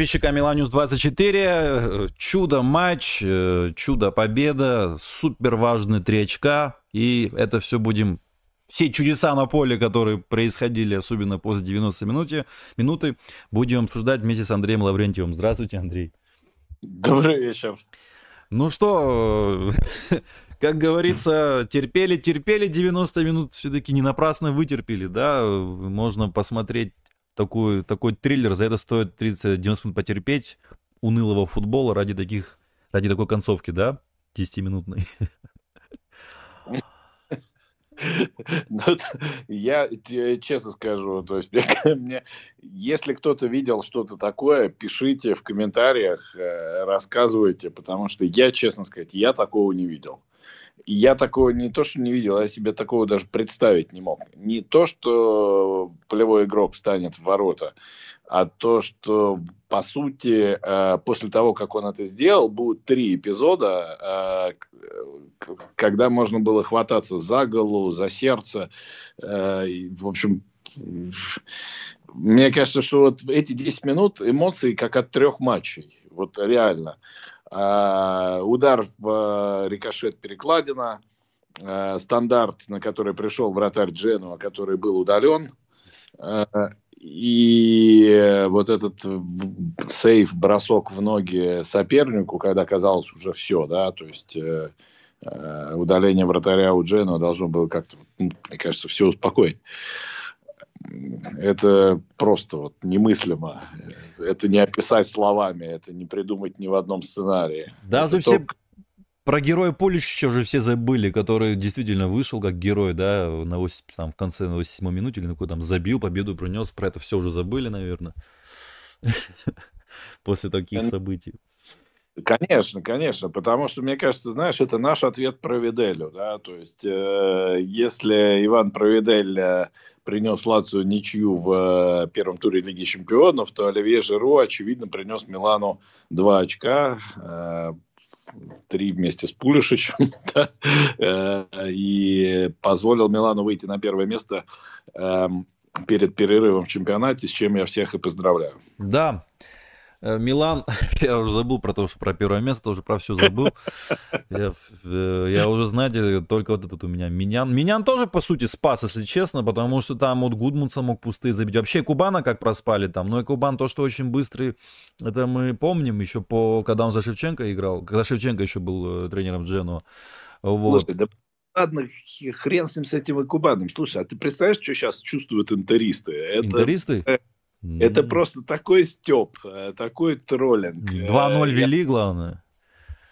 подписчика Миланюс 24. Чудо-матч, э, чудо-победа, супер важный три очка. И это все будем все чудеса на поле, которые происходили, особенно после 90 минуты, минуты, будем обсуждать вместе с Андреем Лаврентьевым. Здравствуйте, Андрей. Добрый вечер. Ну что, как говорится, терпели, терпели 90 минут, все-таки не напрасно вытерпели, да, можно посмотреть такой, такой триллер, за это стоит 30 90 минут потерпеть унылого футбола ради таких, ради такой концовки, да, 10-минутной. Ну, я честно скажу, то есть мне, если кто-то видел что-то такое, пишите в комментариях, э, рассказывайте, потому что я, честно сказать, я такого не видел. Я такого не то, что не видел, я себе такого даже представить не мог. Не то, что полевой игрок станет в ворота, а то, что, по сути, э, после того, как он это сделал, будут три эпизода, э, когда можно было хвататься за голову, за сердце. Э, в общем, мне кажется, что вот эти 10 минут эмоций как от трех матчей. Вот реально. Удар в рикошет перекладина, стандарт, на который пришел вратарь Дженуа, который был удален, и вот этот сейф, бросок в ноги сопернику, когда казалось уже все, да, то есть э, э, удаление вратаря у Джена должно было как-то, мне кажется, все успокоить. Это просто вот немыслимо. Это не описать словами, это не придумать ни в одном сценарии. Даже это все, только... Про героя Полищича уже все забыли, который действительно вышел как герой, да, на 8, там, в конце на 87 минуте или на какой там забил, победу принес. Про это все уже забыли, наверное, после таких событий. Конечно, конечно, потому что, мне кажется, знаешь, это наш ответ Провиделю, да, то есть, э, если Иван Провидель э, принес Лацию ничью в э, первом туре Лиги Чемпионов, то Оливье Жиру, очевидно, принес Милану два очка, э, три вместе с Пулишичем, да, э, и позволил Милану выйти на первое место эм, перед перерывом в чемпионате, с чем я всех и поздравляю. Да, Э, Милан, я уже забыл про то, что про первое место, тоже про все забыл. Я, э, я уже, знаете, только вот этот у меня Минян. Минян тоже, по сути, спас, если честно, потому что там вот Гудмунса мог пустые забить. Вообще Кубана как проспали там, но и Кубан то, что очень быстрый, это мы помним еще по, когда он за Шевченко играл, когда Шевченко еще был э, тренером Джену. Вот. Слушай, да ладно, хрен с ним, с этим Кубаном. Слушай, а ты представляешь, что сейчас чувствуют интеристы? Это, интеристы? Это просто такой степ, э, такой троллинг. 2-0 э, вели, главное.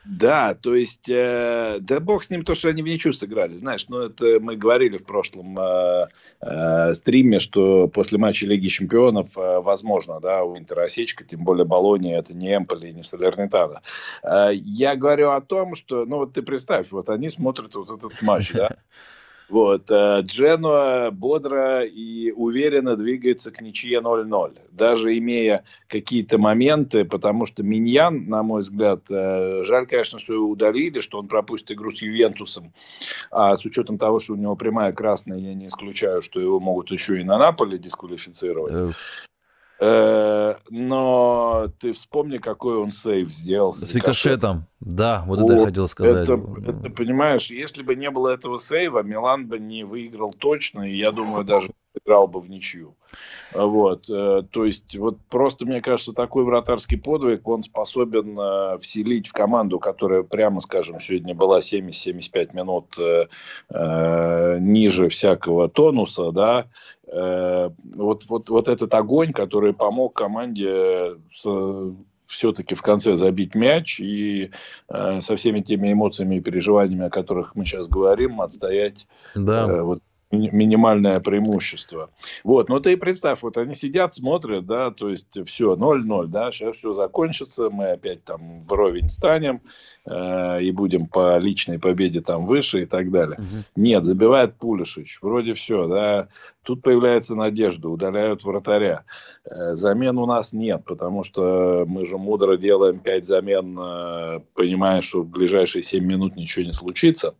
Да, то есть, э, да бог с ним, то, что они в ничью сыграли, знаешь, ну, это мы говорили в прошлом э, э, стриме, что после матча Лиги Чемпионов, э, возможно, да, у Интера осечка, тем более Болония, это не Эмполи, не Салернитана. Э, я говорю о том, что, ну, вот ты представь, вот они смотрят вот этот матч, да, Вот. Э, Дженуа бодро и уверенно двигается к ничье 0-0. Даже имея какие-то моменты, потому что Миньян, на мой взгляд, э, жаль, конечно, что его удалили, что он пропустит игру с Ювентусом. А с учетом того, что у него прямая красная, я не исключаю, что его могут еще и на Наполе дисквалифицировать. Э, но ты вспомни, какой он сейв сделал. С рикошетом. Да, вот, вот это я хотел сказать. Это, это, понимаешь, если бы не было этого сейва, Милан бы не выиграл точно, и я думаю, даже играл бы в ничью. Вот. Э, то есть, вот просто, мне кажется, такой вратарский подвиг, он способен э, вселить в команду, которая, прямо скажем, сегодня была 70-75 минут э, ниже всякого тонуса, да, Э, вот, вот, вот этот огонь, который помог команде все-таки в конце забить мяч и э, со всеми теми эмоциями и переживаниями, о которых мы сейчас говорим, отстоять да. э, вот минимальное преимущество. Вот, но ты представь, вот они сидят, смотрят, да, то есть все, 0-0, да, сейчас все закончится, мы опять там вровень станем э, и будем по личной победе там выше и так далее. Угу. Нет, забивает Пулишич, вроде все, да, тут появляется надежда, удаляют вратаря. Э, замен у нас нет, потому что мы же мудро делаем 5 замен, э, понимая, что в ближайшие 7 минут ничего не случится.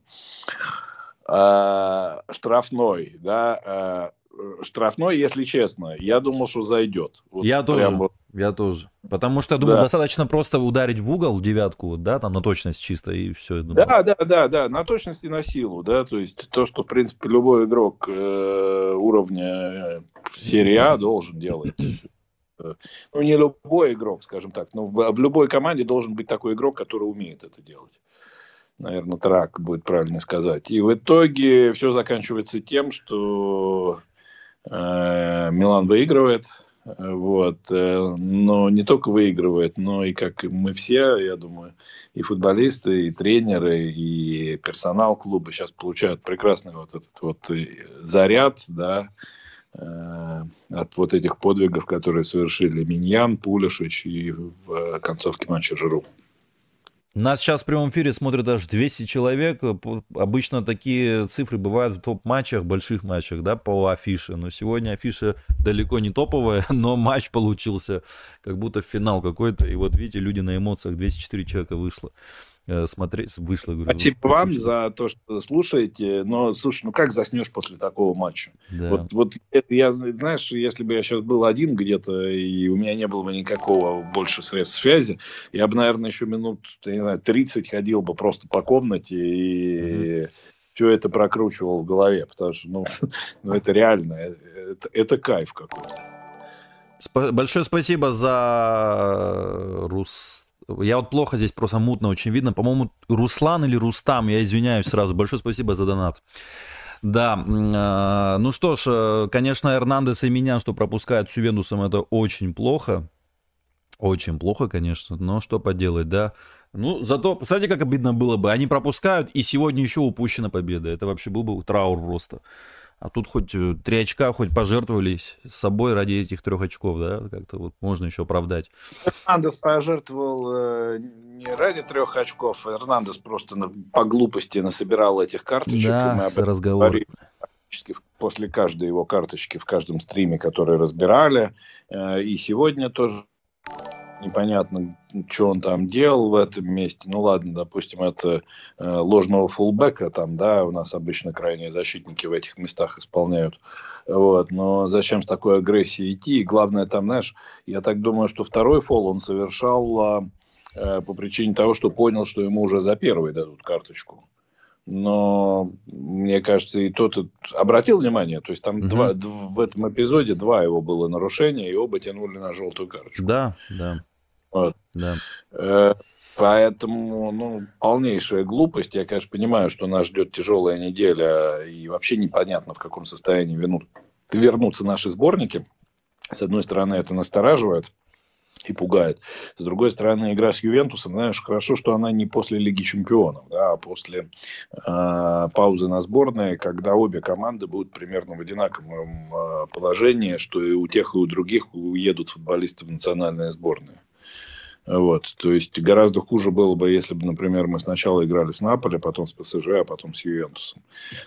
Э, штрафной, да, э, штрафной, если честно, я думал, что зайдет. Вот я тоже, вот, я тоже. Потому что, я думаю, да. достаточно просто ударить в угол, в девятку, да, там на точность чисто, и все. Да, да, да, да, на точность и на силу, да, то есть то, что, в принципе, любой игрок э, уровня э, серии А должен делать. Ну, не любой игрок, скажем так, но в, в любой команде должен быть такой игрок, который умеет это делать. Наверное, трак будет правильно сказать. И в итоге все заканчивается тем, что э, Милан выигрывает, вот. Э, но не только выигрывает, но и как мы все, я думаю, и футболисты, и тренеры, и персонал клуба сейчас получают прекрасный вот этот вот э, заряд, да, э, от вот этих подвигов, которые совершили Миньян, Пулишич и в концовке матча Жиру. Нас сейчас в прямом эфире смотрят аж 200 человек. Обычно такие цифры бывают в топ-матчах, больших матчах, да, по афише. Но сегодня афиша далеко не топовая, но матч получился как будто финал какой-то. И вот видите, люди на эмоциях, 204 человека вышло. Э, смотреть, вышло. Говорю, Спасибо вот, вам за то, что слушаете. Но, слушай, ну как заснешь после такого матча? Да. Вот, вот это я, знаешь, если бы я сейчас был один где-то, и у меня не было бы никакого больше средств связи, я бы, наверное, еще минут, я не знаю, 30 ходил бы просто по комнате и... mm все это прокручивал в голове, потому что, ну, ну это реально, э, это, это кайф какой-то. Большое спасибо за Рус я вот плохо здесь просто мутно очень видно. По-моему, Руслан или Рустам, я извиняюсь сразу. Большое спасибо за донат. Да, э, ну что ж, э, конечно, Эрнандес и меня, что пропускают с Ювентусом, это очень плохо. Очень плохо, конечно, но что поделать, да. Ну, зато, посмотрите, как обидно было бы. Они пропускают, и сегодня еще упущена победа. Это вообще был бы траур просто. А тут хоть э, три очка, хоть пожертвовались с собой ради этих трех очков, да, как-то вот можно еще оправдать. Эрнандес пожертвовал э, не ради трех очков, а Эрнандес просто на, по глупости насобирал этих карточек. Да, мы об этом разговор. говорили после каждой его карточки в каждом стриме, который разбирали. Э, и сегодня тоже непонятно, что он там делал в этом месте. Ну ладно, допустим, это э, ложного фулбека, там, да, у нас обычно крайние защитники в этих местах исполняют. Вот, но зачем с такой агрессией идти? И главное там, знаешь, я так думаю, что второй фол он совершал э, по причине того, что понял, что ему уже за первый дадут карточку но мне кажется, и тот обратил внимание, то есть там угу. два, в этом эпизоде два его было нарушения, и оба тянули на желтую карточку. Да, да. Вот. да. Э, поэтому, ну, полнейшая глупость. Я, конечно, понимаю, что нас ждет тяжелая неделя, и вообще непонятно, в каком состоянии вернут, вернутся наши сборники. С одной стороны, это настораживает и пугает. С другой стороны, игра с Ювентусом, знаешь, хорошо, что она не после Лиги Чемпионов, да, а после э, паузы на сборной, когда обе команды будут примерно в одинаковом э, положении, что и у тех, и у других уедут футболисты в национальные сборные. Вот, то есть гораздо хуже было бы, если бы, например, мы сначала играли с Наполи, потом с ПСЖ, а потом с Ювентусом.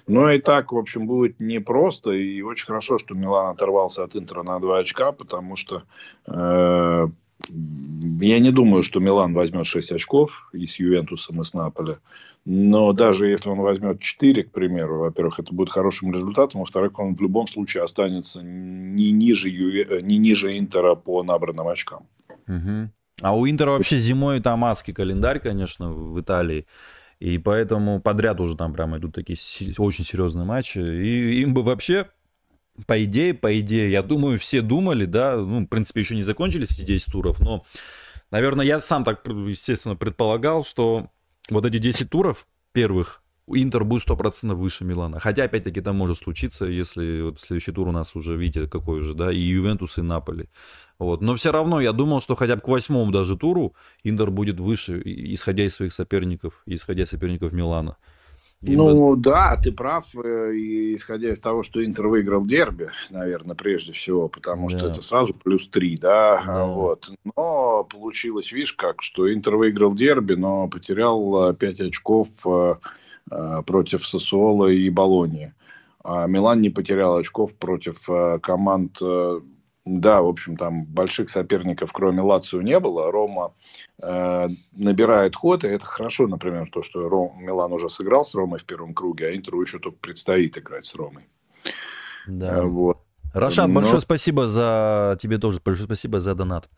Но и так, в общем, будет непросто. И очень хорошо, что Милан оторвался от Интера на 2 очка, потому что э, я не думаю, что Милан возьмет 6 очков и с Ювентусом, и с Наполи. Но даже если он возьмет 4, к примеру, во-первых, это будет хорошим результатом, во-вторых, он в любом случае останется не ниже, Юве... не ниже Интера по набранным очкам. Угу. А у Интера вообще зимой там адский календарь, конечно, в Италии. И поэтому подряд уже там прямо идут такие очень серьезные матчи. И им бы вообще по идее, по идее, я думаю, все думали, да, ну, в принципе, еще не закончились эти 10 туров, но, наверное, я сам так, естественно, предполагал, что вот эти 10 туров первых Интер будет 100% выше Милана. Хотя, опять-таки, это может случиться, если вот следующий тур у нас уже, видите, какой уже, да, и Ювентус, и Наполи. Вот. Но все равно я думал, что хотя бы к восьмому даже туру Интер будет выше, исходя из своих соперников, исходя из соперников Милана. Ну да, ты прав, э, и, исходя из того, что Интер выиграл дерби, наверное, прежде всего, потому да. что это сразу плюс три, да, да, вот. Но получилось, видишь, как, что Интер выиграл дерби, но потерял 5 э, очков э, против Сосуола и Болонии. А Милан не потерял очков против команд да, в общем, там больших соперников, кроме Лацио, не было. Рома э, набирает ход, и это хорошо, например, то, что Ром, Милан уже сыграл с Ромой в первом круге, а Интеру еще только предстоит играть с Ромой. Да. Э, вот. Рашан, Но... большое спасибо за тебе тоже, большое спасибо за донат.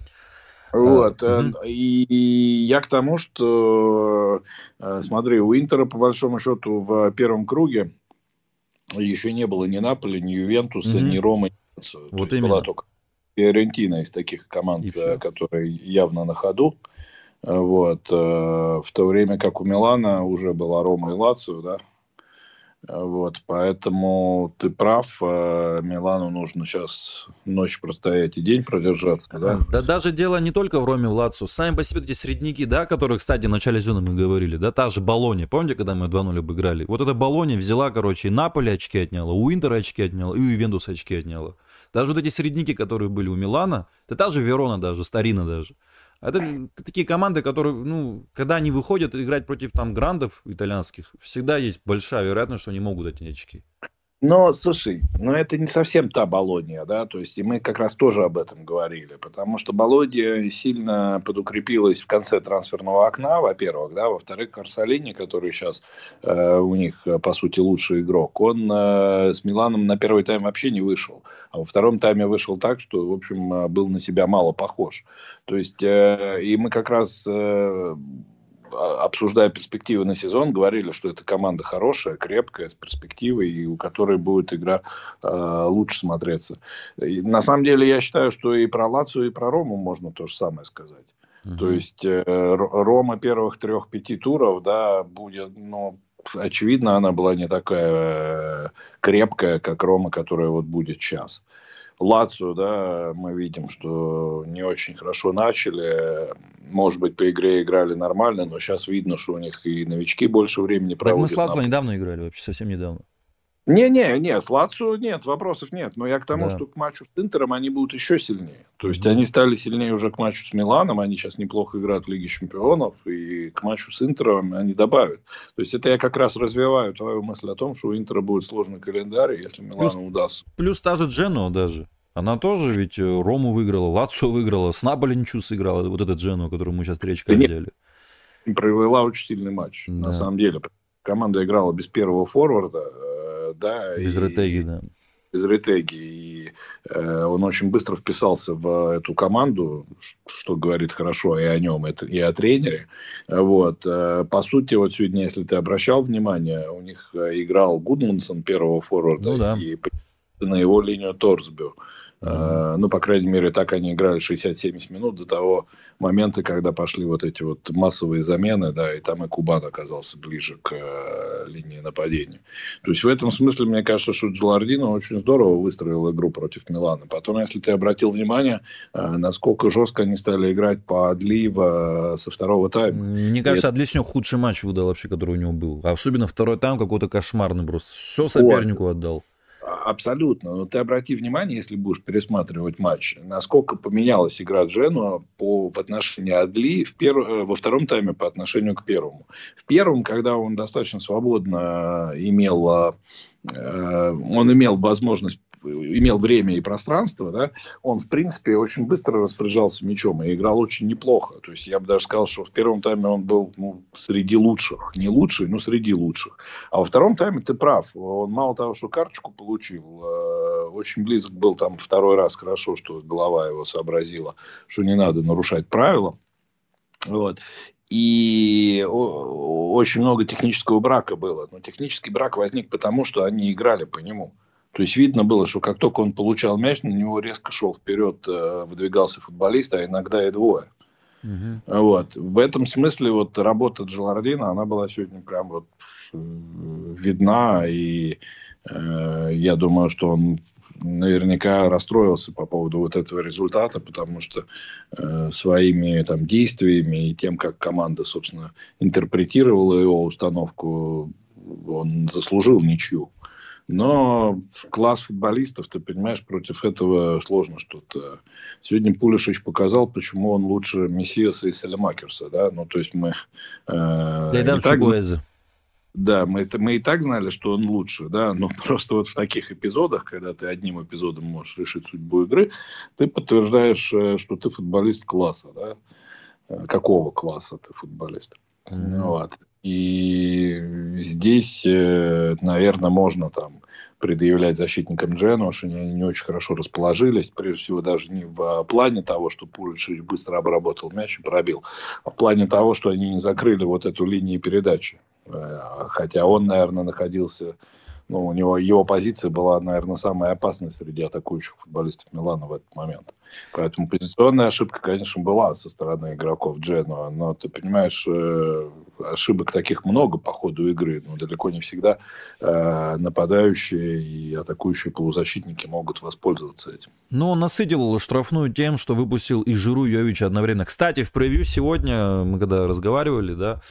Вот. А, и, и я к тому, что, смотри, у Интера, по большому счету, в первом круге еще не было ни Наполи, ни Ювентуса, угу. ни Ромы. Вот именно. Была только Фиорентина из таких команд, которые явно на ходу. Вот. В то время как у Милана уже была Рома и Лацио, да, вот, поэтому ты прав, э, Милану нужно сейчас ночь простоять и день продержаться, да? Да даже дело не только в Роме Лацу. Сами по себе эти средники, да, которые, кстати, в начале сезона мы говорили, да, та же Болония, помните, когда мы 2-0 обыграли? Вот эта Болония взяла, короче, и Наполи очки отняла, у Интера очки отняла, и у Ювентуса очки отняла. Даже вот эти средники, которые были у Милана, это та же Верона даже, Старина даже. Это такие команды, которые, ну, когда они выходят играть против там грандов итальянских, всегда есть большая вероятность, что они могут эти очки. Но, слушай, но это не совсем та Болония, да, то есть и мы как раз тоже об этом говорили, потому что Болония сильно подукрепилась в конце трансферного окна, во-первых, да, во-вторых, Карсалини, который сейчас э, у них, по сути, лучший игрок, он э, с Миланом на первый тайм вообще не вышел, а во втором тайме вышел так, что, в общем, э, был на себя мало похож. То есть, э, и мы как раз... Э, обсуждая перспективы на сезон, говорили, что это команда хорошая, крепкая, с перспективой, и у которой будет игра э, лучше смотреться. И на самом деле, я считаю, что и про Лацию, и про Рому можно то же самое сказать. Mm-hmm. То есть э, Рома первых трех-пяти туров, да, будет, ну, очевидно, она была не такая э, крепкая, как Рома, которая вот будет сейчас. Лацию, да, мы видим, что не очень хорошо начали. Может быть, по игре играли нормально, но сейчас видно, что у них и новички больше времени проводят. Так мы с Лацио недавно играли, вообще совсем недавно. Не-не, не, с Лацио нет, вопросов нет. Но я к тому, да. что к матчу с Интером они будут еще сильнее. То есть mm-hmm. они стали сильнее уже к матчу с Миланом, они сейчас неплохо играют в Лиге Чемпионов, и к матчу с Интером они добавят. То есть это я как раз развиваю твою мысль о том, что у Интера будет сложный календарь, если Милану плюс, удастся. Плюс та же Дженуа даже. Она тоже ведь э, Рому выиграла, Лацио выиграла, с Наполи ничего сыграла, вот этот Джену, которую мы сейчас речкой да взяли. Провела очень сильный матч, да. на самом деле. Команда играла без первого форварда, да. Без и, ретеги, да. Без ретеги. И э, он очень быстро вписался в эту команду, что говорит хорошо и о нем, и о тренере. Вот. Э, по сути, вот сегодня, если ты обращал внимание, у них играл Гудмансон первого форварда ну, да. и на его линию Торсбю. Э, ну, по крайней мере, так они играли 60-70 минут до того момента, когда пошли вот эти вот массовые замены, да, и там и Кубан оказался ближе к э, линии нападения. То есть в этом смысле, мне кажется, что Джалардино очень здорово выстроил игру против Милана. Потом, если ты обратил внимание, э, насколько жестко они стали играть по Адлива со второго тайма. Мне кажется, это... Адли с него худший матч выдал вообще, который у него был. Особенно второй тайм какой-то кошмарный просто. Все сопернику вот. отдал. Абсолютно. Но ты обрати внимание, если будешь пересматривать матч, насколько поменялась игра Дженуа по, в отношении Адли в пер, э, во втором тайме по отношению к первому. В первом, когда он достаточно свободно имел э, он имел возможность имел время и пространство, да, он, в принципе, очень быстро распоряжался мячом и играл очень неплохо. То есть, я бы даже сказал, что в первом тайме он был ну, среди лучших. Не лучший, но среди лучших. А во втором тайме ты прав. Он мало того, что карточку получил, э, очень близок был там второй раз хорошо, что голова его сообразила, что не надо нарушать правила. Вот. И очень много технического брака было. Но технический брак возник потому, что они играли по нему. То есть видно было, что как только он получал мяч, на него резко шел вперед, э, выдвигался футболист, а иногда и двое. Угу. Вот. В этом смысле вот работа Джалардина, она была сегодня прям вот э, видна, и э, я думаю, что он наверняка расстроился по поводу вот этого результата, потому что э, своими там действиями и тем, как команда, собственно, интерпретировала его установку, он заслужил ничью. Но класс футболистов, ты понимаешь, против этого сложно что-то. Сегодня Пулишич показал, почему он лучше Мессиаса и Селемакерса. Да? Ну, то есть мы... Э, да, и так, да, мы, это, мы и так знали, что он лучше, да, но просто вот в таких эпизодах, когда ты одним эпизодом можешь решить судьбу игры, ты подтверждаешь, э, что ты футболист класса, да. Э, какого класса ты футболист. Mm-hmm. Вот. И здесь, э, наверное, можно там предъявлять защитникам Джену, что они не очень хорошо расположились. Прежде всего, даже не в плане того, что Пулишич быстро обработал мяч и пробил, а в плане того, что они не закрыли вот эту линию передачи. Э, хотя он, наверное, находился ну, у него его позиция была, наверное, самая опасная среди атакующих футболистов Милана в этот момент. Поэтому позиционная ошибка, конечно, была со стороны игроков Дженуа, но ты понимаешь, э, ошибок таких много по ходу игры, но далеко не всегда э, нападающие и атакующие полузащитники могут воспользоваться этим. Ну, он насытил штрафную тем, что выпустил и Жиру, Йовича одновременно. Кстати, в превью сегодня, мы когда разговаривали, да,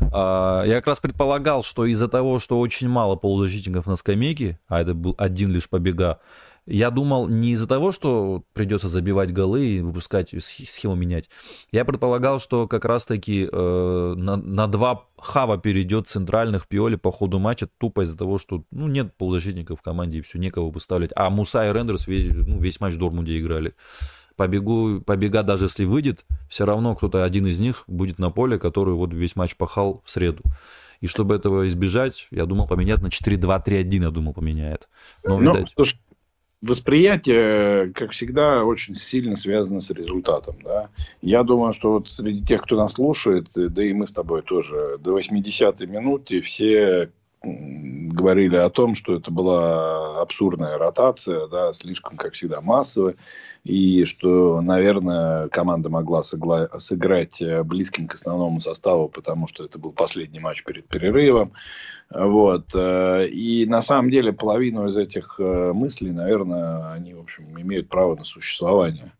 э, я как раз предполагал, что из-за того, что очень мало полузащитников на скамейке, а это был один лишь побега, я думал не из-за того, что придется забивать голы и выпускать, схему менять. Я предполагал, что как раз-таки э, на, на два хава перейдет центральных Пиоли по ходу матча тупо из-за того, что ну, нет полузащитников в команде и все, некого выставлять. А Муса и Рендерс весь, ну, весь матч в Дормунде играли. Побегу, побега, даже если выйдет, все равно кто-то один из них будет на поле, который вот весь матч пахал в среду. И чтобы этого избежать, я думал поменять на 4-2-3-1, я думал поменяет. Но, ну, видать... Слушай, восприятие, как всегда, очень сильно связано с результатом. Да? Я думаю, что вот среди тех, кто нас слушает, да и мы с тобой тоже, до 80-й минуты все говорили о том, что это была абсурдная ротация, да, слишком, как всегда, массовая, и что, наверное, команда могла сыгла- сыграть э, близким к основному составу, потому что это был последний матч перед перерывом. Вот. Э, и на самом деле половину из этих э, мыслей, наверное, они, в общем, имеют право на существование.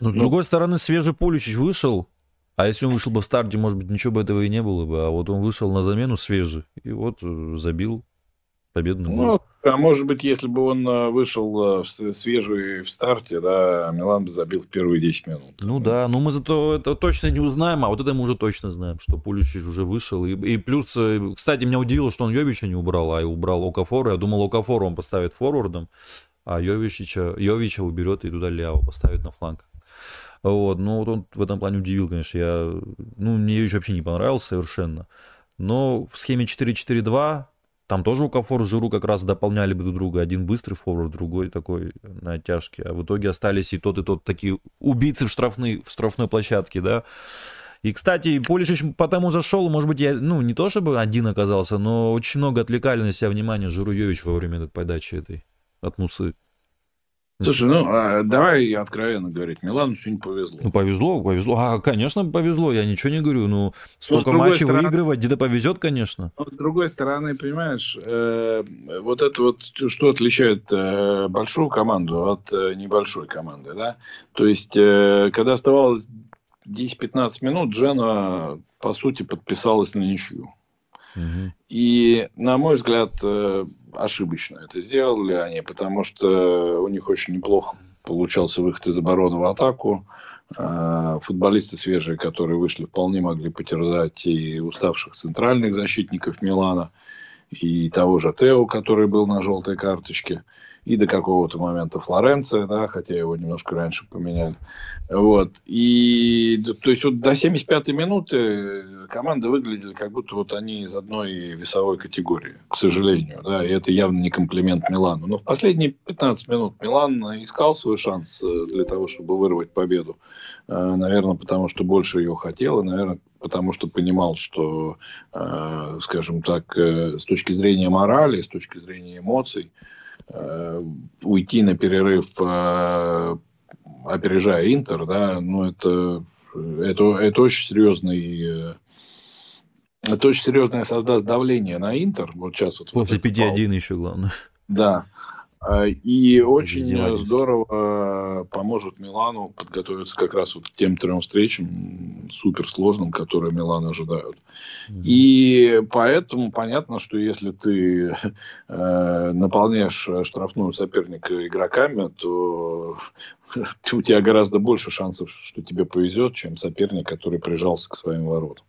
Но, с ну, другой стороны, свежий Поличич вышел, а если он вышел бы в старте, может быть, ничего бы этого и не было бы. А вот он вышел на замену свежий. И вот э, забил победный гол. Ну, а может быть, если бы он э, вышел э, свежий в старте, да, Милан бы забил в первые 10 минут. Ну да, но мы зато это точно не узнаем, а вот это мы уже точно знаем, что Пуличич уже вышел. И, и плюс, кстати, меня удивило, что он Йовича не убрал, а убрал Окафора. Я думал, Окафора он поставит форвардом, а Йовича, Йовича уберет и туда Ляо поставит на фланг. Вот, ну вот он в этом плане удивил, конечно. Я, ну, мне еще вообще не понравился совершенно. Но в схеме 4-4-2 там тоже у Кафор Жиру как раз дополняли бы друг друга. Один быстрый форвард, другой такой на оттяжке. А в итоге остались и тот, и тот такие убийцы в штрафной, в штрафной площадке, да. И, кстати, Полишич потому зашел, может быть, я, ну, не то чтобы один оказался, но очень много отвлекали на себя внимание Жируевич во время этой подачи этой от Мусы. Слушай, ну а давай откровенно говорить, Милану сегодня повезло. Ну повезло, повезло. А, конечно, повезло, я ничего не говорю. Ну, столько матчей стороны... выигрывать, где-то повезет, конечно. Но с другой стороны, понимаешь, э, вот это вот, что отличает э, большую команду от э, небольшой команды, да? То есть, э, когда оставалось 10-15 минут, Джена, по сути, подписалась на ничью. И, на мой взгляд, э, ошибочно это сделали они, потому что у них очень неплохо получался выход из обороны в атаку. А, футболисты свежие, которые вышли, вполне могли потерзать и уставших центральных защитников Милана, и того же Тео, который был на желтой карточке и до какого-то момента Флоренция, да, хотя его немножко раньше поменяли. Вот. И то есть вот до 75-й минуты команды выглядели, как будто вот они из одной весовой категории, к сожалению. Да, и это явно не комплимент Милану. Но в последние 15 минут Милан искал свой шанс э, для того, чтобы вырвать победу. Э, наверное, потому что больше ее хотел, и, наверное, потому что понимал, что, э, скажем так, с точки зрения морали, с точки зрения эмоций, уйти на перерыв, э, опережая Интер, да, ну это, это, это очень серьезный э, это очень серьезное создаст давление на Интер. Вот сейчас вот. После 5-1 еще главное. Да. А, и очень здорово поможет Милану подготовиться как раз вот к тем трем встречам суперсложным, которые Милан ожидают. И поэтому понятно, что если ты э, наполняешь штрафную соперника игроками, то у тебя гораздо больше шансов, что тебе повезет, чем соперник, который прижался к своим воротам.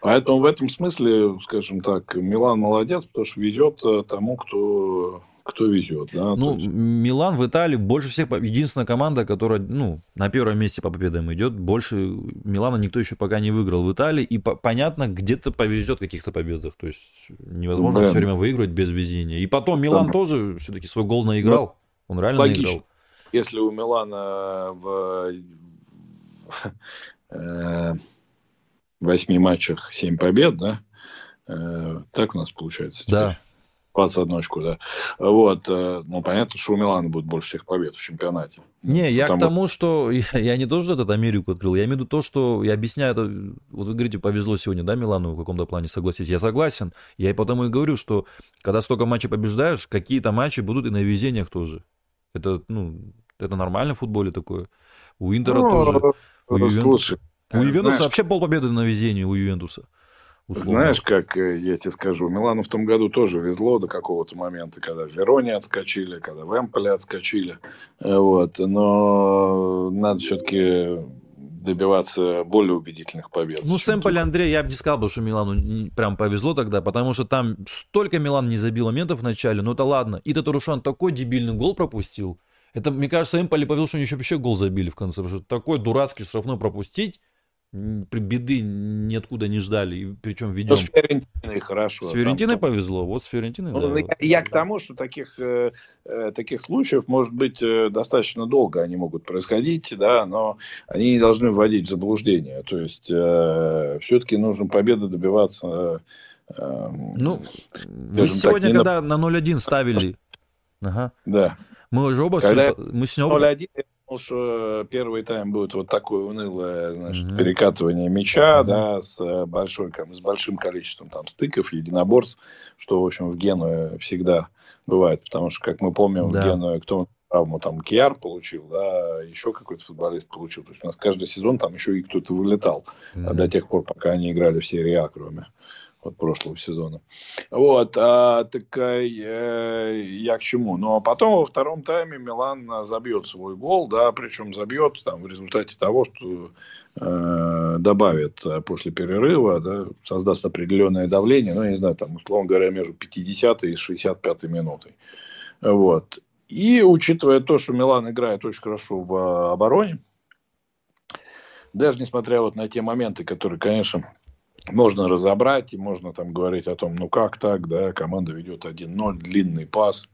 Поэтому в этом смысле, скажем так, Милан молодец, потому что везет э, тому, кто кто везет, да. Ну, есть... Милан в Италии больше всех, единственная команда, которая, ну, на первом месте по победам идет, больше Милана никто еще пока не выиграл в Италии, и по- понятно, где-то повезет в каких-то победах, то есть невозможно Блин. все время выигрывать без везения. И потом Милан да. тоже все-таки свой гол наиграл, ну, он реально логично. наиграл. Если у Милана в э, восьми матчах семь побед, да, э, так у нас получается. Теперь. Да. 21 очко, да. Вот, э, ну, понятно, что у Милана будет больше всех побед в чемпионате. Не, я Потому... к тому, что я, не то, что этот Америку открыл, я имею в виду то, что я объясняю это, вот вы говорите, повезло сегодня, да, Милану в каком-то плане, согласитесь, я согласен, я и потому и говорю, что когда столько матчей побеждаешь, какие-то матчи будут и на везениях тоже. Это, ну, это нормально в футболе такое. У Интера ну, тоже. У Ювентуса, у Ювентуса вообще полпобеды на везении у Ювентуса. Условно. Знаешь, как э, я тебе скажу, Милану в том году тоже везло до какого-то момента, когда в Вероне отскочили, когда в Эмполе отскочили. Э, вот. Но надо все-таки добиваться более убедительных побед. Ну, с Эмполи, Андрей, я бы не сказал, что Милану прям повезло тогда, потому что там столько Милан не забил моментов в начале, ну это ладно. И Татарушан такой дебильный гол пропустил. Это, мне кажется, Эмполи повезло, что они еще вообще гол забили в конце, потому что такой дурацкий штрафной пропустить, беды ниоткуда не ждали, причем ведем. Ну, с Фиорентиной хорошо. С Фиорентиной там... повезло, вот с Фиорентиной, ну, да. Я, я к тому, что таких, э, э, таких случаев может быть э, достаточно долго они могут происходить, да, но они не должны вводить в заблуждение. То есть э, все-таки нужно победы добиваться. Э, ну, мы сегодня, так, когда на 0-1 ставили, ага. да. мы уже оба, когда мы сегодня оба... 0-1 думал, что первый тайм будет вот такое унылое, значит, mm-hmm. перекатывание мяча, mm-hmm. да, с большой, с большим количеством там стыков, единоборств, что, в общем, в Генуе всегда бывает, потому что, как мы помним, да. в Генуе кто травму там Киар получил, да, еще какой-то футболист получил. То есть у нас каждый сезон там еще и кто-то вылетал mm-hmm. до тех пор, пока они играли в серии А, кроме от прошлого сезона. Вот, а, так э, я к чему? Ну, а потом во втором тайме Милан забьет свой гол, да, причем забьет там в результате того, что э, добавит после перерыва, да, создаст определенное давление, ну, я не знаю, там, условно говоря, между 50 и 65 минутой. Вот. И учитывая то, что Милан играет очень хорошо в обороне, даже несмотря вот на те моменты, которые, конечно, можно разобрать, и можно там говорить о том, ну как так, да, команда ведет 1-0, длинный пас,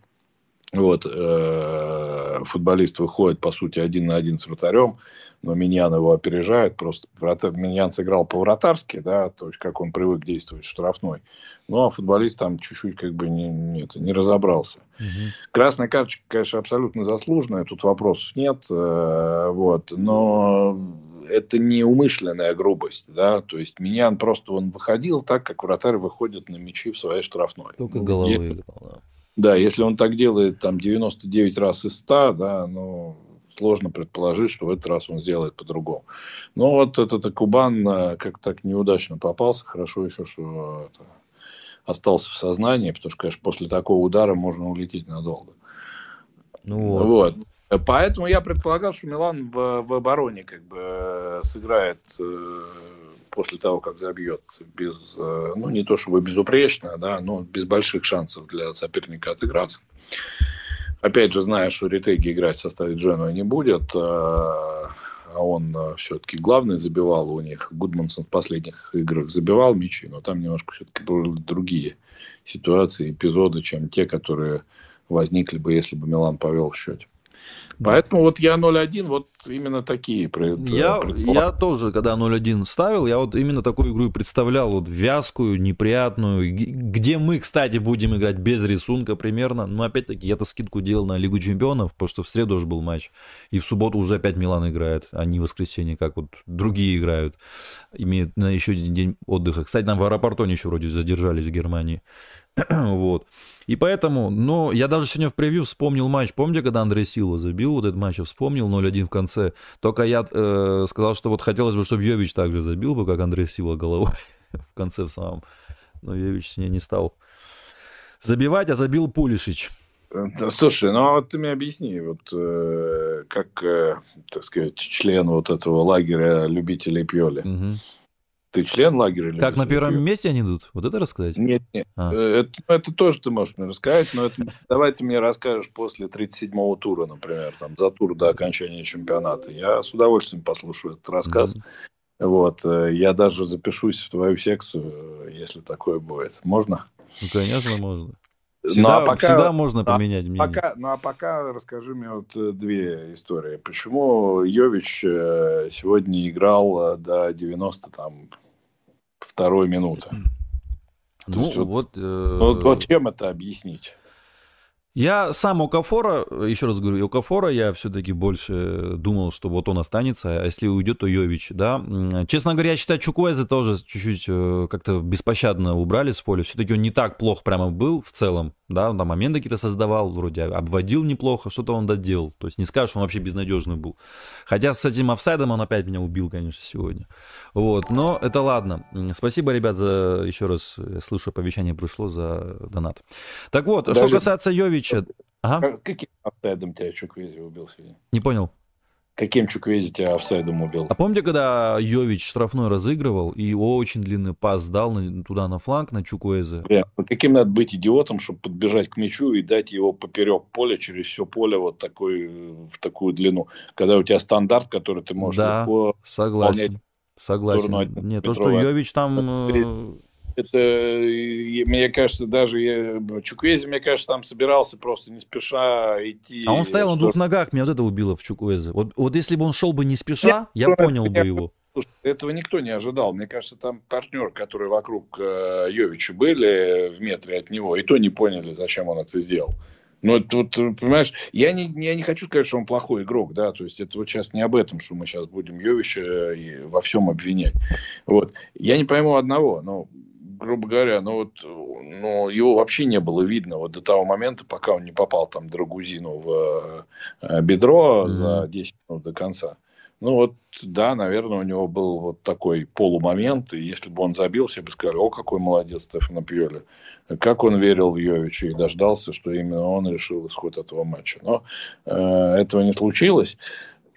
вот, э, футболист выходит, по сути, один на один с вратарем, но Миньян его опережает, просто вратарь, Миньян сыграл по-вратарски, да, то есть, как он привык действовать штрафной, ну, а футболист там чуть-чуть как бы не, не, это, не разобрался. Угу. Красная карточка, конечно, абсолютно заслуженная, тут вопросов нет, э, вот, но это не умышленная грубость, да, то есть Миньян просто он выходил так, как вратарь выходит на мячи в своей штрафной. Только головой играл, да. Да, если он так делает там 99 раз из 100, да, ну, сложно предположить, что в этот раз он сделает по-другому. Но вот этот Кубан э, как так неудачно попался. Хорошо еще, что это, остался в сознании, потому что, конечно, после такого удара можно улететь надолго. Ну вот. вот. Поэтому я предполагал, что Милан в, в обороне как бы э, сыграет э, после того, как забьет без, э, ну не то чтобы безупречно, да, но без больших шансов для соперника отыграться. Опять же, зная, что Ритеги играть в составе Дженуа не будет, а он все-таки главный забивал у них. Гудмансон в последних играх забивал мячи, но там немножко все-таки были другие ситуации, эпизоды, чем те, которые возникли бы, если бы Милан повел в счете. Поэтому вот я 0-1, вот именно такие я, я тоже, когда 0-1 ставил, я вот именно такую игру и представлял, вот вязкую, неприятную, где мы, кстати, будем играть без рисунка примерно. Но опять-таки, я-то скидку делал на Лигу Чемпионов, потому что в среду уже был матч, и в субботу уже опять Милан играет, а не в воскресенье, как вот другие играют, имеют на еще один день отдыха. Кстати, нам в аэропорту они еще вроде задержались в Германии. вот. И поэтому, но я даже сегодня в превью вспомнил матч. Помните, когда Андрей Сила забил вот этот матч, я вспомнил 0-1 в конце. Только я э, сказал, что вот хотелось бы, чтобы Йович также забил бы, как Андрей Сила головой в конце в самом. Но Йович с ней не стал забивать, а забил Пулишич. Слушай, ну а вот ты мне объясни, вот э, как, э, так сказать, член вот этого лагеря любителей Пьоли. Угу. Ты член лагеря? Как на первом месте они идут? Вот это рассказать? Нет, нет. А. Э, это, ну, это тоже ты можешь мне рассказать, но это, давай ты мне расскажешь после 37-го тура, например, там, за тур до окончания чемпионата. Я с удовольствием послушаю этот рассказ. Mm-hmm. Вот, э, я даже запишусь в твою секцию, если такое будет. Можно? Ну, конечно, можно. Всегда, ну, а пока, всегда можно поменять мнение. Пока, ну а пока расскажи мне вот э, две истории. Почему Йович э, сегодня играл э, до 90 там второй минуты? Ну, вот, вот, э... вот, вот чем это объяснить? Я сам Окафора, еще раз говорю, Окафора я все-таки больше думал, что вот он останется, а если уйдет, то Йович, да. Честно говоря, я считаю, Чукуэзе тоже чуть-чуть э, как-то беспощадно убрали с поля. Все-таки он не так плохо прямо был в целом да, он там моменты какие-то создавал, вроде обводил неплохо, что-то он доделал. То есть не скажешь, он вообще безнадежный был. Хотя с этим офсайдом он опять меня убил, конечно, сегодня. Вот, но это ладно. Спасибо, ребят, за еще раз, я слышу, оповещение пришло за донат. Так вот, Даже... что касается Йовича... Ага. Каким офсайдом тебя Чуквези убил сегодня? Не понял. Каким Чуквези тебя офсайдом убил? А помните, когда Йович штрафной разыгрывал и очень длинный пас дал на, туда на фланг, на Чуквезе? Yeah. Каким надо быть идиотом, чтобы подбежать к мячу и дать его поперек поля, через все поле вот такой, в такую длину. Когда у тебя стандарт, который ты можешь да, легко согласен. Согласен. Нет, то, что Йович там это, мне кажется, даже я, Чуквези, мне кажется, там собирался просто не спеша идти. А он стоял на двух ногах, меня вот это убило в Чуквезе. Вот, вот если бы он шел бы не спеша, Нет, я понял бы его. Слушай, этого никто не ожидал. Мне кажется, там партнер, которые вокруг э, Йовича были в метре от него, и то не поняли, зачем он это сделал. Ну, тут, понимаешь, я не, я не хочу сказать, что он плохой игрок, да, то есть это вот сейчас не об этом, что мы сейчас будем Йовича э, во всем обвинять. Вот. Я не пойму одного, но грубо говоря, ну вот, ну, его вообще не было видно вот до того момента, пока он не попал там Драгузину в э, бедро mm-hmm. за 10 минут до конца. Ну вот, да, наверное, у него был вот такой полумомент, и если бы он забил, все бы сказали, о, какой молодец Стефано Пьоли. Как он верил в Йовича и дождался, что именно он решил исход этого матча. Но э, этого не случилось.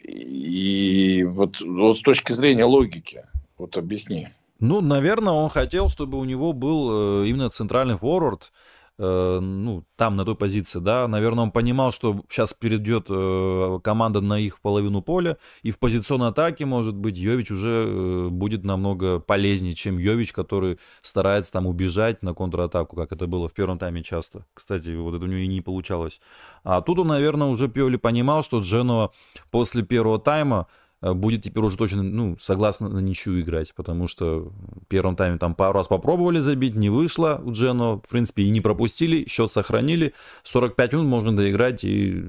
И вот, вот с точки зрения логики, вот объясни. Ну, наверное, он хотел, чтобы у него был э, именно центральный форвард, э, ну, там, на той позиции, да. Наверное, он понимал, что сейчас перейдет э, команда на их половину поля, и в позиционной атаке, может быть, Йович уже будет намного полезнее, чем Йович, который старается там убежать на контратаку, как это было в первом тайме часто. Кстати, вот это у него и не получалось. А тут он, наверное, уже Пиоли понимал, что Дженова после первого тайма будет теперь уже точно, ну, согласно на ничью играть, потому что в первом тайме там пару раз попробовали забить, не вышло у Джено, в принципе, и не пропустили, счет сохранили, 45 минут можно доиграть, и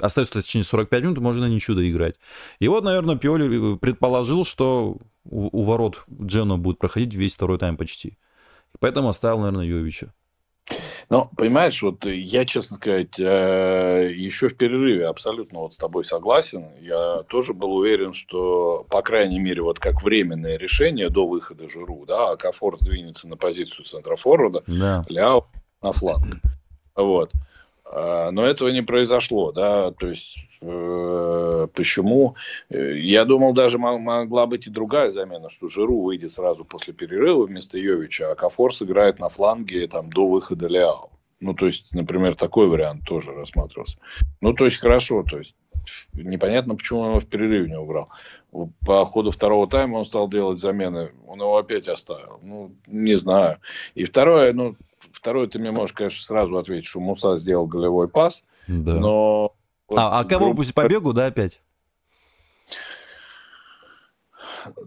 остается в течение 45 минут, можно на ничью доиграть. И вот, наверное, Пиоли э, предположил, что у, у ворот Джено будет проходить весь второй тайм почти. Поэтому оставил, наверное, Йовича. Ну, понимаешь, вот я, честно сказать, э, еще в перерыве абсолютно вот с тобой согласен. Я тоже был уверен, что, по крайней мере, вот как временное решение до выхода Жиру, да, Акафор двинется на позицию центра форварда, да. Ляо на фланг. Вот. А, но этого не произошло, да, то есть э, почему? Э, я думал, даже могла быть и другая замена, что Жиру выйдет сразу после перерыва вместо Йовича, а Кафор сыграет на фланге там до выхода Ляо. Ну, то есть, например, такой вариант тоже рассматривался. Ну, то есть, хорошо, то есть, непонятно, почему он его в перерыве не убрал. По ходу второго тайма он стал делать замены, он его опять оставил. Ну, не знаю. И второе, ну, Второе, ты мне можешь, конечно, сразу ответить, что Муса сделал голевой пас, да. но... Вот, а, а кого грубо... пусть побегу, да, опять?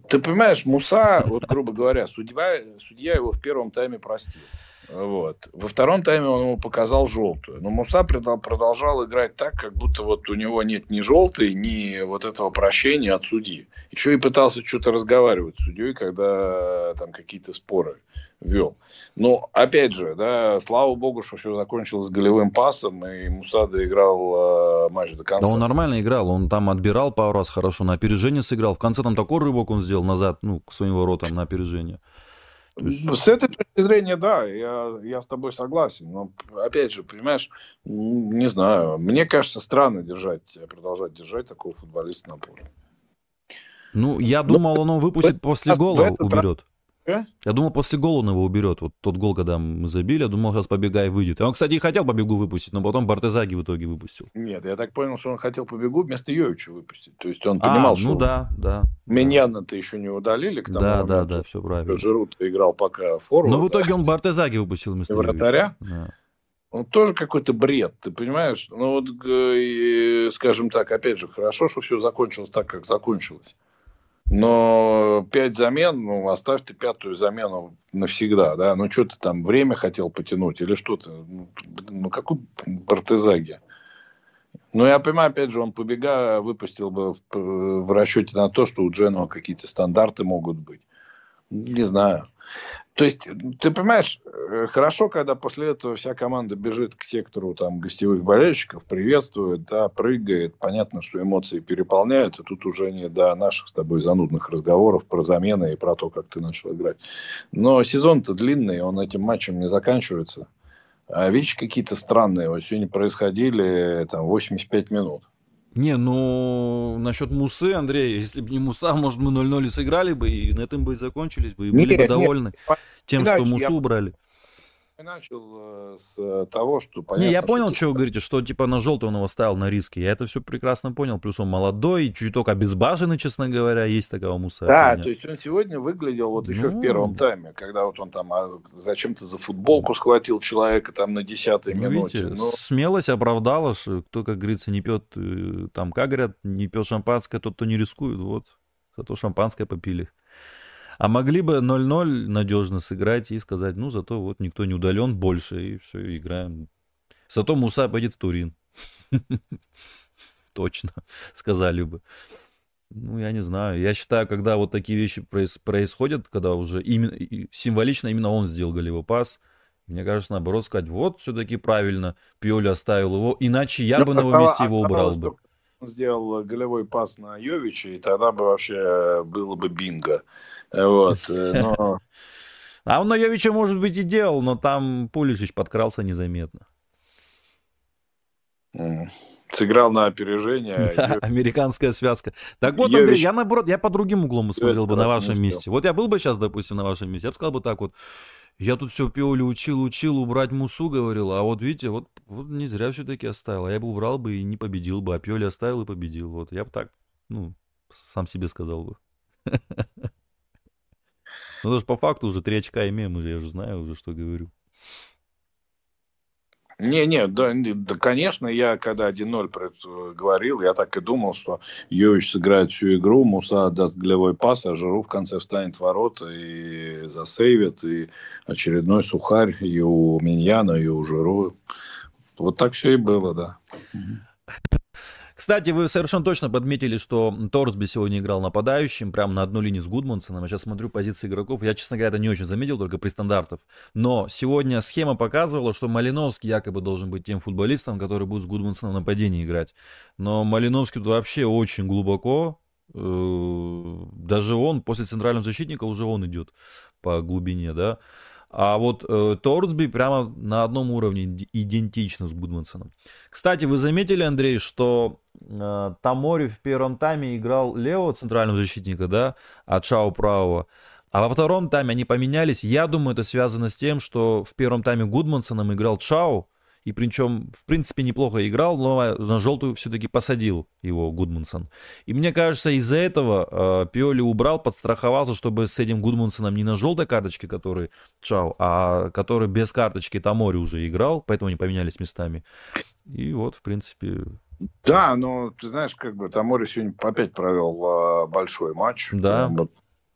Ты понимаешь, Муса, вот грубо говоря, судья, судья его в первом тайме простил. Вот. Во втором тайме он ему показал желтую. Но Муса продолжал играть так, как будто вот у него нет ни желтой, ни вот этого прощения от судьи. Еще и пытался что-то разговаривать с судьей, когда там какие-то споры вел. Но, опять же, да, слава богу, что все закончилось голевым пасом, и Мусада играл э, матч до конца. Да он нормально играл, он там отбирал пару раз хорошо, на опережение сыграл. В конце там такой рывок он сделал назад, ну, к своим воротам на опережение. Есть... С этой точки зрения, да, я, я с тобой согласен. Но, опять же, понимаешь, не знаю, мне кажется, странно держать, продолжать держать такого футболиста на поле. Ну, я думал, он выпустит после гола, уберет. Я думал, после гола он его уберет. Вот тот гол, когда мы забили, я думал, сейчас побегай и выйдет. И он, кстати, и хотел побегу выпустить, но потом Бартезаги в итоге выпустил. Нет, я так понял, что он хотел побегу вместо Йовича выпустить. То есть он понимал, а, что... ну да, да. Миньяна-то еще не удалили к тому Да, моменту. да, да, все правильно. Жирут играл пока форвард. Но в итоге он Бартезаги выпустил вместо Вратаря? Да. Он тоже какой-то бред, ты понимаешь? Ну вот, скажем так, опять же, хорошо, что все закончилось так, как закончилось. Но пять замен, ну, оставьте пятую замену навсегда, да. Ну, что ты там, время хотел потянуть или что-то? Ну, ну какой Бартезаги? Ну, я понимаю, опять же, он побега выпустил бы в, в расчете на то, что у Дженова какие-то стандарты могут быть. Не знаю. То есть, ты понимаешь, э, хорошо, когда после этого вся команда бежит к сектору там, гостевых болельщиков, приветствует, да, прыгает. Понятно, что эмоции переполняют, и тут уже не до наших с тобой занудных разговоров про замены и про то, как ты начал играть. Но сезон-то длинный, он этим матчем не заканчивается. А вещи какие-то странные. Вот сегодня происходили там 85 минут. Не, ну, насчет Мусы, Андрей, если бы не Муса, может, мы 0-0 сыграли бы, и на этом бы и закончились бы, и были нет, бы довольны нет, тем, иначе, что Мусу я... убрали начал э, с э, того, что понятно, Не, я понял, что, что вы говорите, что типа на желтый он его ставил на риски. Я это все прекрасно понял. Плюс он молодой, чуть-чуть обезбаженный, честно говоря, есть такого муса. Да, то есть он сегодня выглядел вот еще ну... в первом тайме, когда вот он там а, зачем-то за футболку схватил человека там на десятой ну, минуте. Видите, Но... Смелость оправдала, что кто, как говорится, не пьет, э, там, как говорят, не пьет шампанское, тот, кто не рискует. Вот, зато шампанское попили. А могли бы 0-0 надежно сыграть и сказать, ну, зато вот никто не удален больше, и все, играем. Зато Муса пойдет в Турин. Точно, сказали бы. Ну, я не знаю. Я считаю, когда вот такие вещи происходят, когда уже именно, символично именно он сделал голевой пас, мне кажется, наоборот, сказать, вот, все-таки правильно, Пиоли оставил его, иначе я Но бы на его месте его убрал бы сделал голевой пас на Йовича, и тогда бы вообще было бы бинго. Вот, э, но... А он на Йовича, может быть, и делал, но там Пулишич подкрался незаметно. Сыграл на опережение. Да, Йов... американская связка. Так вот, Йович... Андрей, я наоборот, я по другим углом смотрел бы на вашем месте. Вот я был бы сейчас, допустим, на вашем месте, я бы сказал бы так вот, я тут все Пиоли учил, учил, убрать Мусу говорил, а вот видите, вот, вот не зря все-таки оставил. А я бы убрал бы и не победил бы, а Пиоли оставил и победил. Вот я бы так, ну, сам себе сказал бы. Ну, даже по факту уже 3 очка имеем, я уже знаю уже, что говорю. Не-не, да, да, конечно, я когда 1-0 говорил, я так и думал, что Йович сыграет всю игру, Муса даст голевой пас, а Жиру в конце встанет в ворота и засейвит, и очередной сухарь и у Миньяна, и у Жиру. Вот так все и было, да. Кстати, вы совершенно точно подметили, что Торсби сегодня играл нападающим, прямо на одну линию с Гудмансоном. Я сейчас смотрю позиции игроков. Я, честно говоря, это не очень заметил, только при стандартах. Но сегодня схема показывала, что Малиновский якобы должен быть тем футболистом, который будет с Гудмансоном в нападении играть. Но Малиновский тут вообще очень глубоко. Э, даже он, после центрального защитника, уже он идет по глубине, да. А вот э, Торсби прямо на одном уровне идентично с Гудмансоном. Кстати, вы заметили, Андрей, что э, Тамори в первом тайме играл левого центрального защитника, да, а Чао правого. А во втором тайме они поменялись. Я думаю, это связано с тем, что в первом тайме Гудмансоном играл Чао, и причем, в принципе, неплохо играл, но на желтую все-таки посадил его Гудмунсон. И мне кажется, из-за этого э, Пиоли убрал, подстраховался, чтобы с этим Гудмунсоном не на желтой карточке, который Чао, а который без карточки Тамори уже играл, поэтому они поменялись местами. И вот, в принципе... Да, но ты знаешь, как бы Тамори сегодня опять провел э, большой матч. Да. Вот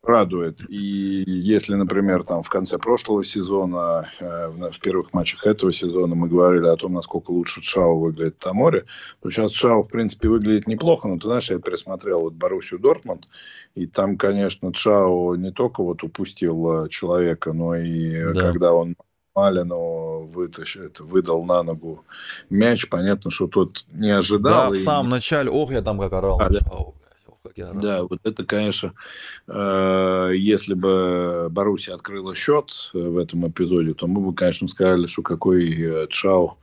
радует. И если, например, там в конце прошлого сезона, э, в первых матчах этого сезона мы говорили о том, насколько лучше Чао выглядит Таморе, то сейчас Чао, в принципе, выглядит неплохо, но ты знаешь, я пересмотрел вот Боруссию Дортмунд, и там, конечно, Чао не только вот упустил э, человека, но и да. когда он Малину вытащит, выдал на ногу мяч, понятно, что тот не ожидал. Да, в самом начале, ох, я там как орал. А, да как я Да, вот это, конечно, э, если бы Баруси открыла счет в этом эпизоде, то мы бы, конечно, сказали, что какой э, Чао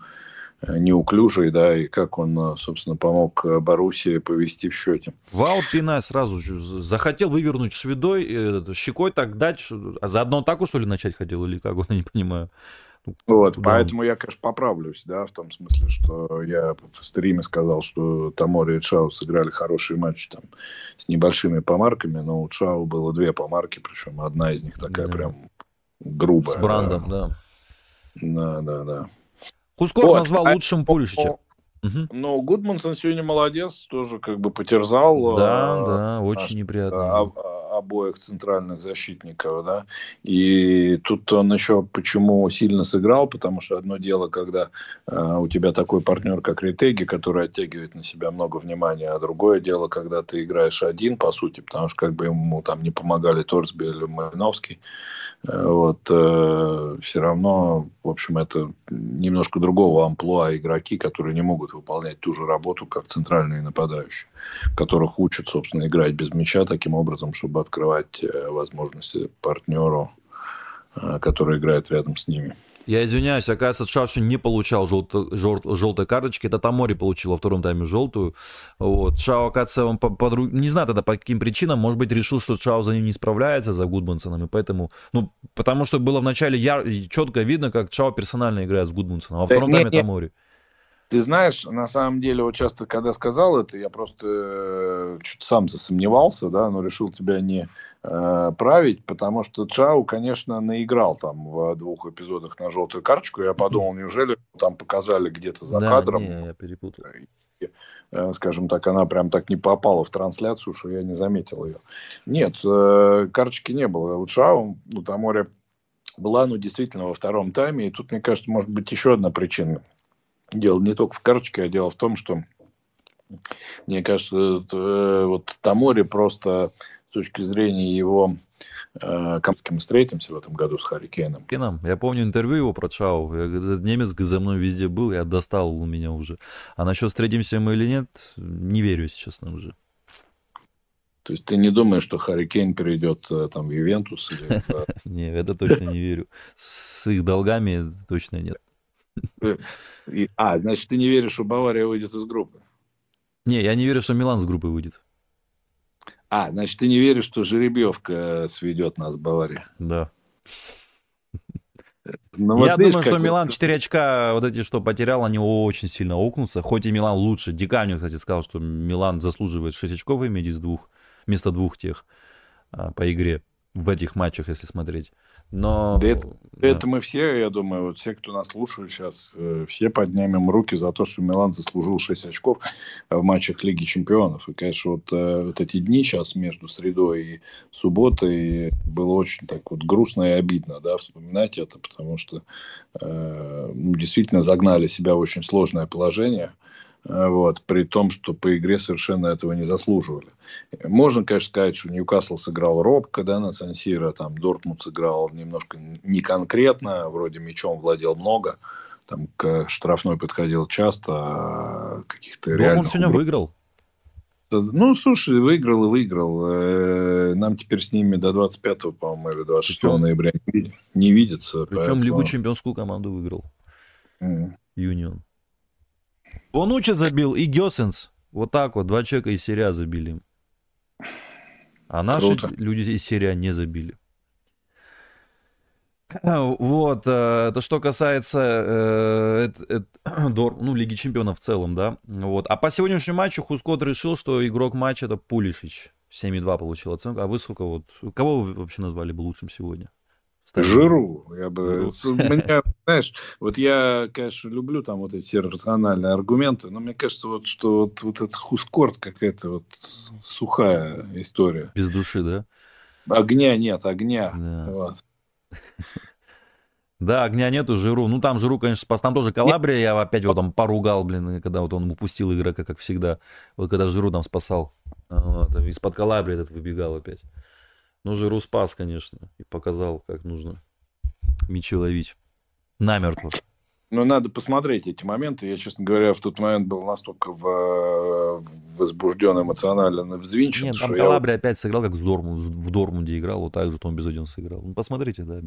неуклюжий, да, и как он, собственно, помог Боруссии повести в счете. Вау Пинай сразу же захотел вывернуть шведой, щекой так дать, а заодно атаку, что ли, начать хотел, или как, я не понимаю. Вот, да. поэтому я, конечно, поправлюсь, да, в том смысле, что я в стриме сказал, что Тамори и Чао сыграли хороший матч там с небольшими помарками, но у Чао было две помарки, причем одна из них такая да. прям грубая. С брандом, да. Да, да, да. Хускор вот, назвал а лучшим Пулишича. Угу. Но Гудмансон сегодня молодец, тоже как бы потерзал. Да, а, да, очень неприятно. А, обоих центральных защитников, да, и тут он еще почему сильно сыграл, потому что одно дело, когда э, у тебя такой партнер, как Ритеги, который оттягивает на себя много внимания, а другое дело, когда ты играешь один, по сути, потому что как бы ему там не помогали Торсби или Малиновский, э, вот, э, все равно, в общем, это немножко другого амплуа игроки, которые не могут выполнять ту же работу, как центральные нападающие, которых учат, собственно, играть без мяча таким образом, чтобы открывать э, возможности партнеру, э, который играет рядом с ними. Я извиняюсь, оказывается, Шавши не получал желто, жел, желтой карточки. Это Тамори получил во втором тайме желтую. Вот. Шао, оказывается, он по, по, не знаю тогда по каким причинам, может быть, решил, что Шао за ним не справляется, за Гудмансоном, и поэтому, ну, потому что было вначале яр, четко видно, как Шао персонально играет с Гудмансоном, а во втором да, тайме Тамори. Ты знаешь, на самом деле, вот часто, когда сказал это, я просто э, чуть сам засомневался, да, но решил тебя не э, править, потому что Чау, конечно, наиграл там в двух эпизодах на желтую карточку. Я подумал, неужели там показали где-то за да, кадром. Не, я перепутал. И, э, скажем так, она прям так не попала в трансляцию, что я не заметил ее. Нет, э, карточки не было. У Чау, у Таморе была, ну, действительно, во втором тайме. И тут, мне кажется, может быть еще одна причина дело не только в карточке, а дело в том, что мне кажется, э, вот Тамори просто с точки зрения его э, мы встретимся в этом году с Харикеном. Я помню интервью его про Чау. Этот немец за мной везде был, я достал у меня уже. А насчет встретимся мы или нет, не верю, если честно, уже. То есть ты не думаешь, что Харри Кейн перейдет э, там в Ювентус? Не, это точно не верю. С их долгами точно нет. А, значит, ты не веришь, что Бавария выйдет из группы? Не, я не верю, что Милан с группы выйдет. А, значит, ты не веришь, что жеребьевка сведет нас в Баварии? Да. Ну, вот я видишь, думаю, что Милан 4 очка, вот эти, что потерял, они очень сильно окнутся. Хоть и Милан лучше. Диканю, кстати, сказал, что Милан заслуживает 6 очков иметь из двух, вместо двух тех а, по игре в этих матчах, если смотреть. Но... Да это, да. это мы все, я думаю, вот все, кто нас слушает сейчас, э, все поднимем руки за то, что Милан заслужил 6 очков в матчах Лиги Чемпионов. И, конечно, вот, э, вот эти дни сейчас между средой и субботой было очень так вот грустно и обидно, да, вспоминать это, потому что э, ну, действительно загнали себя в очень сложное положение. Э, вот, при том, что по игре совершенно этого не заслуживали. Можно, конечно, сказать, что Ньюкасл сыграл робко, да, на Сан-Сиро, там Дортмунд сыграл немножко не конкретно, вроде мячом владел много, там к штрафной подходил часто, а каких-то реально... он сегодня выиграл. Ну, слушай, выиграл и выиграл. Э, нам теперь с ними до 25, по-моему, или 26 Причем... ноября не видится. Причем поэтому... Лигу чемпионскую команду выиграл. Юнион. Mm. Бонучи забил и Гесенс. Вот так вот, два человека из серия забили. А наши Круто. люди из серия не забили. Вот, э, это что касается э, э, э, Дор, ну, Лиги Чемпионов в целом, да. Вот. А по сегодняшнему матчу Хускот решил, что игрок матча это Пулишич. 7,2 получил оценку. А вы сколько вот, кого вы вообще назвали бы лучшим сегодня? Жиру. Я бы, меня, знаешь, вот я, конечно, люблю там вот эти рациональные аргументы, но мне кажется, вот, что вот, вот этот хускорт какая-то вот сухая история. Без души, да? Огня нет, огня. Да. Вот. Да, огня нету, Жиру. Ну, там Жиру, конечно, спас. Там тоже Калабрия, я опять его там поругал, блин, когда вот он упустил игрока, как всегда. Вот когда Жиру там спасал. Вот, из-под Калабрии этот выбегал опять. Ну, Жиру спас, конечно, и показал, как нужно мячи ловить. Намертво. Ну, надо посмотреть эти моменты. Я, честно говоря, в тот момент был настолько в, возбужден эмоционально взвинчен. Нет, там Калабри я... опять сыграл, как в, Дорму, в Дормунде играл, вот так же Том Безодин сыграл. Ну, посмотрите, да,